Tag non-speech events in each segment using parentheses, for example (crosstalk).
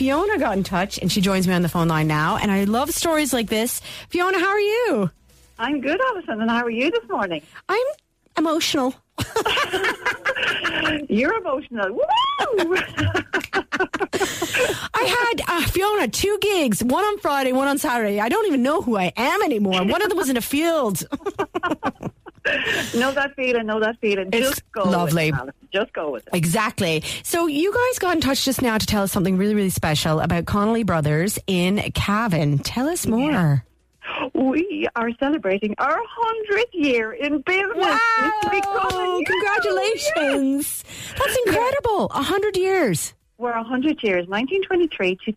Fiona got in touch and she joins me on the phone line now. And I love stories like this. Fiona, how are you? I'm good, Alison, and how are you this morning? I'm emotional. (laughs) You're emotional. Woo! (laughs) I had uh, Fiona two gigs, one on Friday, one on Saturday. I don't even know who I am anymore. One of them was in a field. (laughs) know that feeling, know that feeling. It's Just go lovely. it. Just go with it. Exactly. So you guys got in touch just now to tell us something really, really special about Connolly Brothers in Cavan. Tell us more. We are celebrating our 100th year in business. Wow! Congratulations. That's incredible. A hundred years. We're 100 years, 1923 to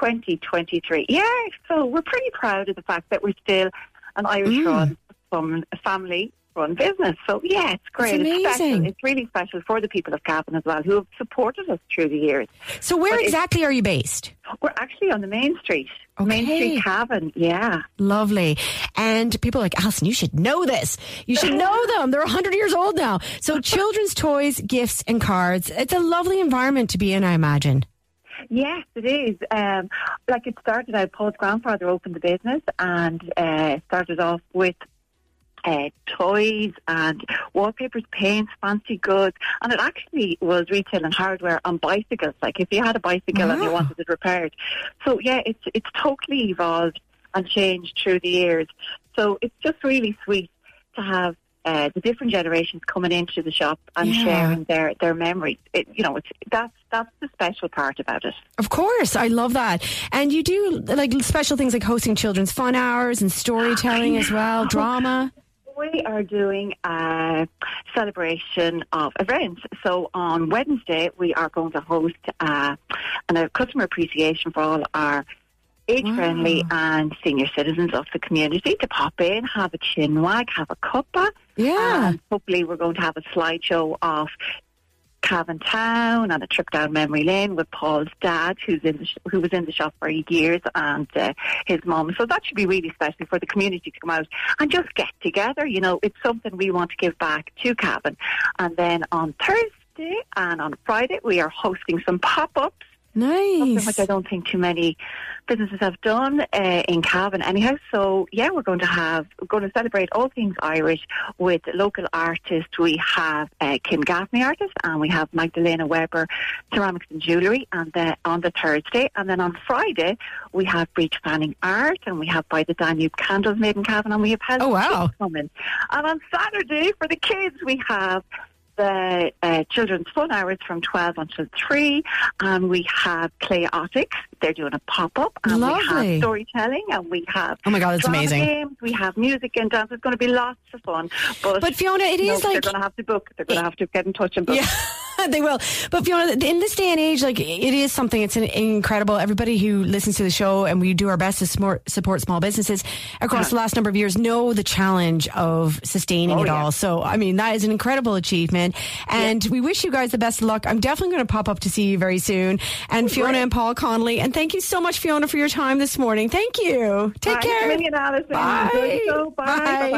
2023. Yeah, so we're pretty proud of the fact that we're still an Irish Mm. run family run business. So yeah, it's great. It's It's special. amazing. It's really special for the people of Cavan as well who have supported us through the years. So where But exactly are you based? We're actually on the main street. Main Street Cavan, yeah. Lovely. And people are like, Alison, you should know this. You should know (laughs) them. They're 100 years old now. So children's toys, gifts, and cards. It's a lovely environment to be in, I imagine. Yes, it is. Um, like it started out, Paul's grandfather opened the business and uh, started off with uh, toys and wallpapers, paints, fancy goods, and it actually was retail and hardware on bicycles. Like if you had a bicycle and you wanted it repaired, so yeah, it's it's totally evolved and changed through the years. So it's just really sweet to have. Uh, the different generations coming into the shop and Yeah. sharing their, their memories. It, you know, it's that's that's the special part about it. Of course. I love that. And you do like special things like hosting children's fun hours and storytelling as well, drama. We are doing a celebration of events. So on Wednesday, we are going to host uh, an, a customer appreciation for all our age-friendly and senior citizens of the community to pop in, have a chin wag, have a cuppa. Yeah. And hopefully we're going to have a slideshow of Cavan Town and a trip down memory lane with Paul's dad, who's in the sh- who was in the shop for years, and uh, his mom. So that should be really special for the community to come out and just get together. You know, it's something we want to give back to Cavan. And then on Thursday and on Friday, we are hosting some pop-ups something Nice. which I don't think too many businesses have done uh, in Cavan anyhow. So yeah, we're going to have we're going to celebrate all things Irish with local artists. We have uh, Kim Gaffney artist and we have Magdalena Weber ceramics and jewellery and then on the Thursday and then on Friday we have breach fanning art and we have by the Danube candles made in Cavan and we have Helen Oh, wow. Coming. And on Saturday for the kids we have the uh, children's fun hours from 12 until 3 and we have Clayotics. They're doing a pop-up and we have storytelling and we have Oh my God, it's amazing. games, we have music and dance. It's going to be lots of fun. But, But Fiona, it no, is they're going to have to book. They're going to have to get in touch and book. Yeah, (laughs) (laughs) they will. But Fiona, in this day and age, like it is something. It's an incredible. Everybody who listens to the show, and we do our best to support, support small businesses across the last number of years, know the challenge of sustaining Oh, it yeah. all. So, I mean, that is an incredible achievement, and we wish you guys the best of luck. I'm definitely going to pop up to see you very soon. And Fiona and Paul Connolly, and thank you so much, Fiona, for your time this morning. Thank you. Take Thanks care. a million, Alison. Bye. Bye. Bye. Bye-bye.